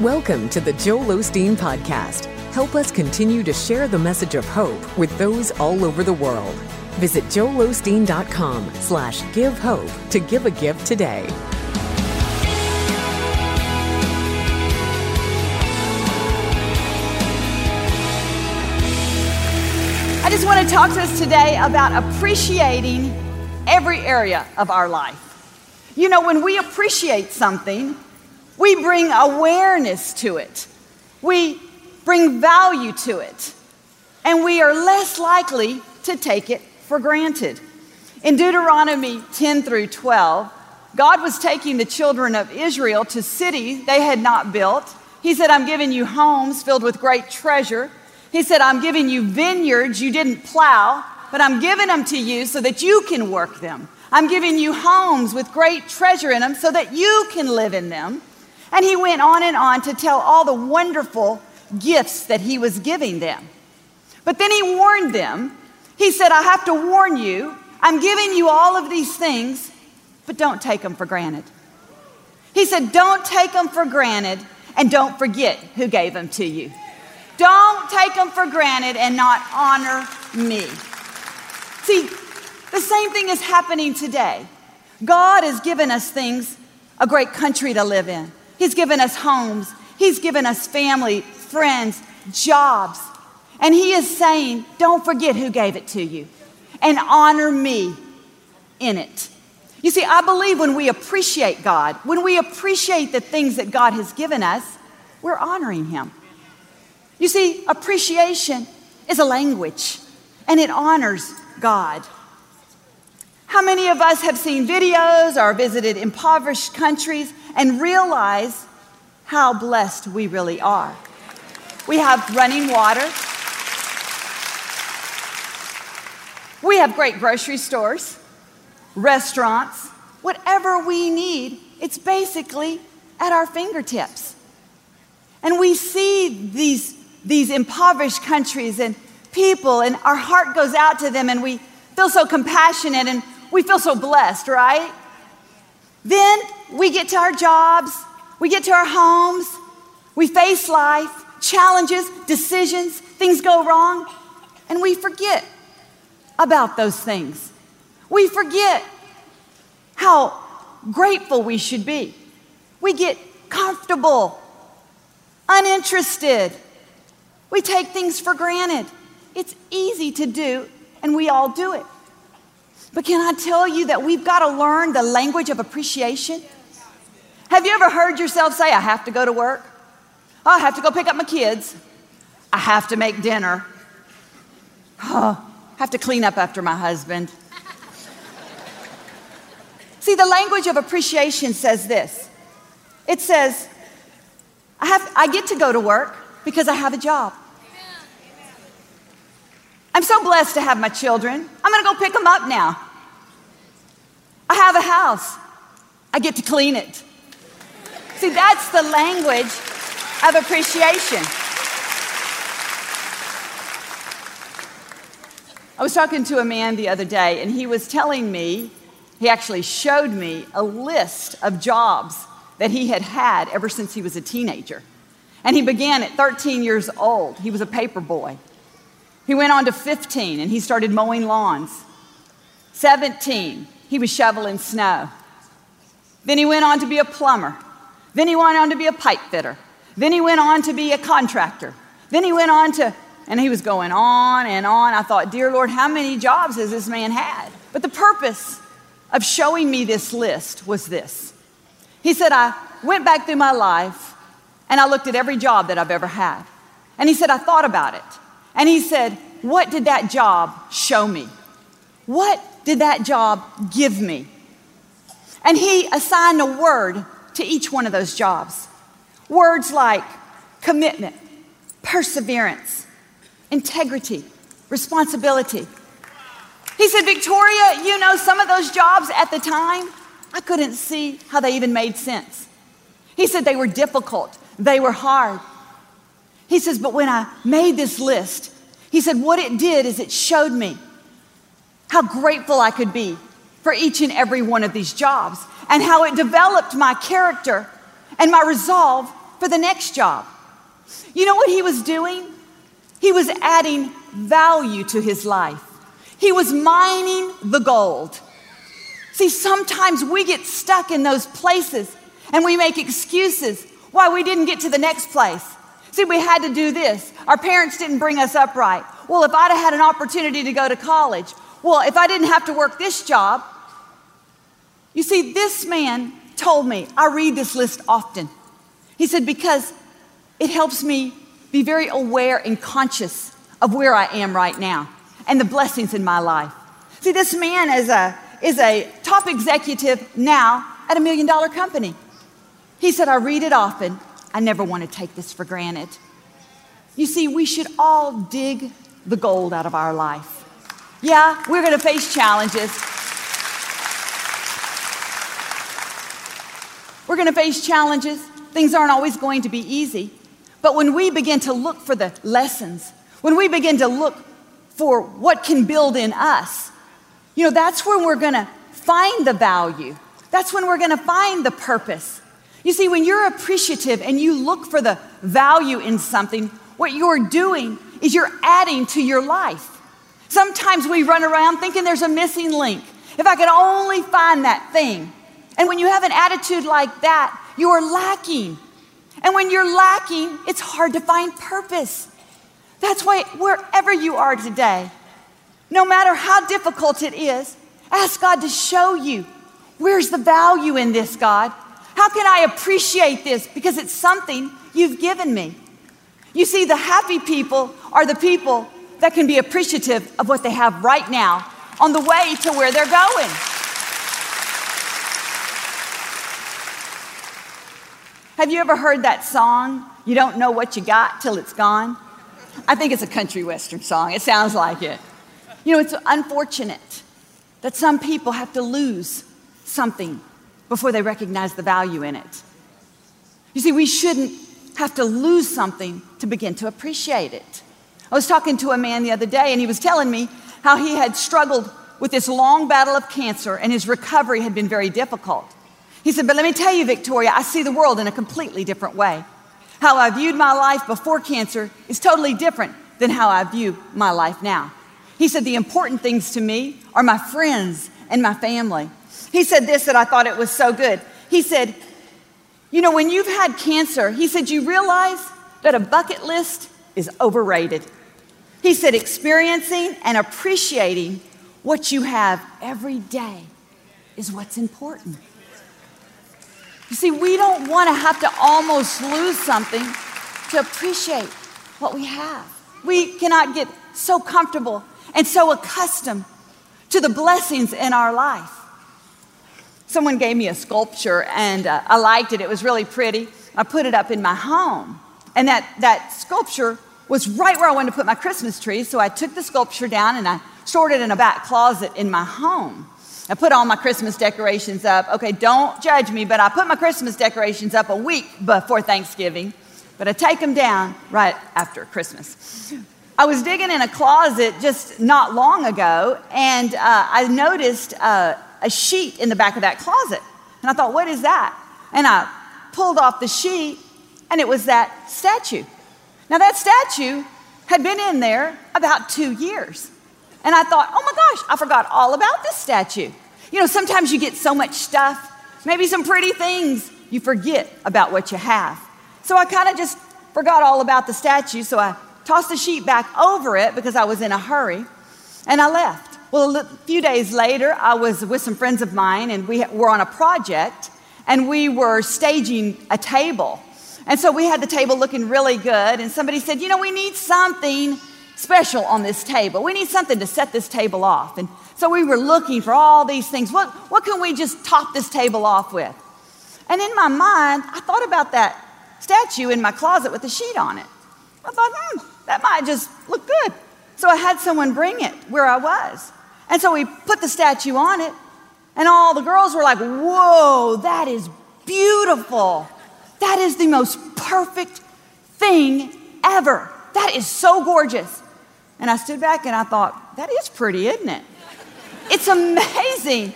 Welcome to the Joel Osteen Podcast. Help us continue to share the message of hope with those all over the world. Visit joelosteen.com slash give hope to give a gift today. I just want to talk to us today about appreciating every area of our life. You know, when we appreciate something, we bring awareness to it, we bring value to it, and we are less likely to take it for granted. In Deuteronomy 10 through 12, God was taking the children of Israel to cities they had not built. He said, I'm giving you homes filled with great treasure. He said, I'm giving you vineyards you didn't plow, but I'm giving them to you so that you can work them. I'm giving you homes with great treasure in them so that you can live in them. And he went on and on to tell all the wonderful gifts that he was giving them. But then he warned them. He said, I have to warn you, I'm giving you all of these things, but don't take them for granted. He said, Don't take them for granted and don't forget who gave them to you. Don't take them for granted and not honor me. See, the same thing is happening today. God has given us things, a great country to live in. He's given us homes. He's given us family, friends, jobs. And He is saying, don't forget who gave it to you and honor me in it. You see, I believe when we appreciate God, when we appreciate the things that God has given us, we're honoring Him. You see, appreciation is a language and it honors God. How many of us have seen videos or visited impoverished countries and realize how blessed we really are? We have running water. We have great grocery stores, restaurants, whatever we need, it's basically at our fingertips. And we see these, these impoverished countries and people, and our heart goes out to them, and we feel so compassionate and we feel so blessed, right? Then we get to our jobs, we get to our homes, we face life, challenges, decisions, things go wrong, and we forget about those things. We forget how grateful we should be. We get comfortable, uninterested. We take things for granted. It's easy to do, and we all do it. But can I tell you that we've got to learn the language of appreciation? Have you ever heard yourself say, I have to go to work? Oh, I have to go pick up my kids. I have to make dinner. Oh, I have to clean up after my husband. See, the language of appreciation says this it says, I, have, I get to go to work because I have a job. I'm so blessed to have my children. I'm gonna go pick them up now. I have a house. I get to clean it. See, that's the language of appreciation. I was talking to a man the other day, and he was telling me, he actually showed me a list of jobs that he had had ever since he was a teenager. And he began at 13 years old. He was a paper boy. He went on to 15 and he started mowing lawns. 17, he was shoveling snow. Then he went on to be a plumber. Then he went on to be a pipe fitter. Then he went on to be a contractor. Then he went on to, and he was going on and on. I thought, Dear Lord, how many jobs has this man had? But the purpose of showing me this list was this. He said, I went back through my life and I looked at every job that I've ever had. And he said, I thought about it. And he said, What did that job show me? What did that job give me? And he assigned a word to each one of those jobs. Words like commitment, perseverance, integrity, responsibility. He said, Victoria, you know, some of those jobs at the time, I couldn't see how they even made sense. He said they were difficult, they were hard. He says, but when I made this list, he said, what it did is it showed me how grateful I could be for each and every one of these jobs and how it developed my character and my resolve for the next job. You know what he was doing? He was adding value to his life. He was mining the gold. See, sometimes we get stuck in those places and we make excuses why we didn't get to the next place. See, we had to do this. Our parents didn't bring us up right. Well, if I'd have had an opportunity to go to college, well, if I didn't have to work this job, you see, this man told me, I read this list often. He said, because it helps me be very aware and conscious of where I am right now and the blessings in my life. See, this man is a, is a top executive now at a million dollar company. He said, I read it often. I never want to take this for granted. You see, we should all dig the gold out of our life. Yeah, we're going to face challenges. We're going to face challenges. Things aren't always going to be easy. But when we begin to look for the lessons, when we begin to look for what can build in us, you know, that's when we're going to find the value. That's when we're going to find the purpose. You see, when you're appreciative and you look for the value in something, what you're doing is you're adding to your life. Sometimes we run around thinking there's a missing link. If I could only find that thing. And when you have an attitude like that, you are lacking. And when you're lacking, it's hard to find purpose. That's why, wherever you are today, no matter how difficult it is, ask God to show you where's the value in this, God? How can I appreciate this? Because it's something you've given me. You see, the happy people are the people that can be appreciative of what they have right now on the way to where they're going. Have you ever heard that song, You Don't Know What You Got Till It's Gone? I think it's a country western song. It sounds like it. You know, it's unfortunate that some people have to lose something before they recognize the value in it. You see, we shouldn't have to lose something to begin to appreciate it. I was talking to a man the other day, and he was telling me how he had struggled with this long battle of cancer, and his recovery had been very difficult. He said, But let me tell you, Victoria, I see the world in a completely different way. How I viewed my life before cancer is totally different than how I view my life now. He said, The important things to me are my friends and my family. He said this that I thought it was so good. He said, You know, when you've had cancer, he said, you realize that a bucket list is overrated. He said, experiencing and appreciating what you have every day is what's important. You see, we don't want to have to almost lose something to appreciate what we have. We cannot get so comfortable and so accustomed to the blessings in our life. Someone gave me a sculpture and uh, I liked it. It was really pretty. I put it up in my home. And that, that sculpture was right where I wanted to put my Christmas tree. So I took the sculpture down and I stored it in a back closet in my home. I put all my Christmas decorations up. Okay, don't judge me, but I put my Christmas decorations up a week before Thanksgiving, but I take them down right after Christmas. I was digging in a closet just not long ago, and uh, I noticed uh, a sheet in the back of that closet. And I thought, what is that? And I pulled off the sheet, and it was that statue. Now, that statue had been in there about two years. And I thought, oh my gosh, I forgot all about this statue. You know, sometimes you get so much stuff, maybe some pretty things, you forget about what you have. So I kind of just forgot all about the statue. So I tossed the sheet back over it because I was in a hurry and I left. Well, a few days later, I was with some friends of mine and we were on a project and we were staging a table. And so we had the table looking really good, and somebody said, You know, we need something special on this table. We need something to set this table off. And so we were looking for all these things. What, what can we just top this table off with? And in my mind, I thought about that statue in my closet with the sheet on it. I thought, hmm, that might just look good. So I had someone bring it where I was. And so we put the statue on it, and all the girls were like, Whoa, that is beautiful. That is the most perfect thing ever. That is so gorgeous. And I stood back and I thought, that is pretty, isn't it? It's amazing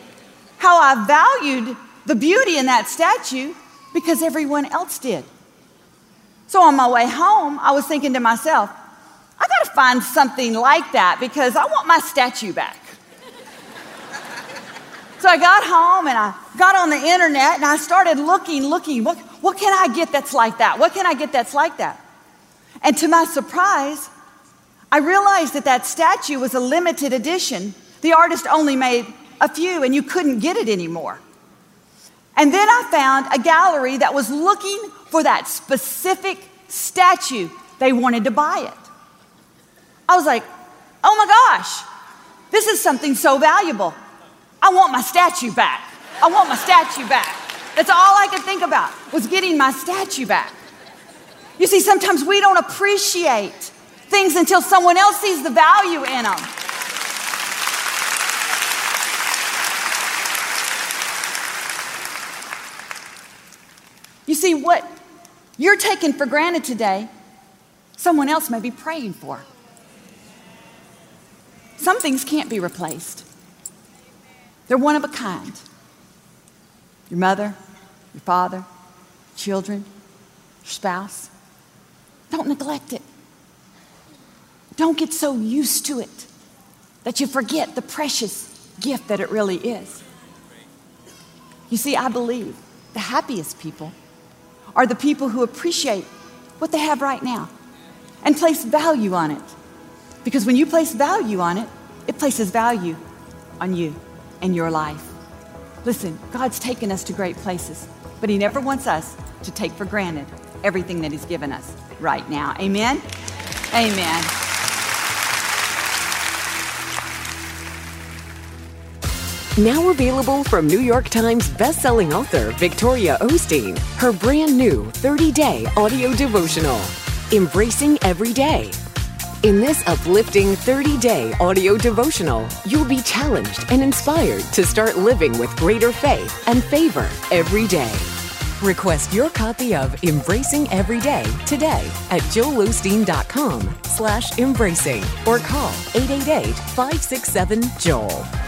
how I valued the beauty in that statue because everyone else did. So on my way home, I was thinking to myself, I got to find something like that because I want my statue back. so I got home and I got on the internet and I started looking, looking, what, what can I get that's like that? What can I get that's like that? And to my surprise, I realized that that statue was a limited edition. The artist only made a few and you couldn't get it anymore. And then I found a gallery that was looking for that specific statue. They wanted to buy it. I was like, oh my gosh, this is something so valuable. I want my statue back. I want my statue back. That's all I could think about was getting my statue back. You see, sometimes we don't appreciate things until someone else sees the value in them. You see, what you're taking for granted today, someone else may be praying for. Some things can't be replaced, they're one of a kind. Your mother, your father, children, your spouse. Don't neglect it. Don't get so used to it that you forget the precious gift that it really is. You see, I believe the happiest people are the people who appreciate what they have right now and place value on it. Because when you place value on it, it places value on you and your life. Listen, God's taken us to great places, but He never wants us to take for granted everything that He's given us right now. Amen? Amen. Now available from New York Times bestselling author Victoria Osteen, her brand new 30 day audio devotional, Embracing Every Day. In this uplifting 30 day audio devotional, you'll be challenged and inspired to start living with greater faith and favor every day. Request your copy of Embracing Every Day today at joelosteen.com slash embracing or call 888 567 Joel.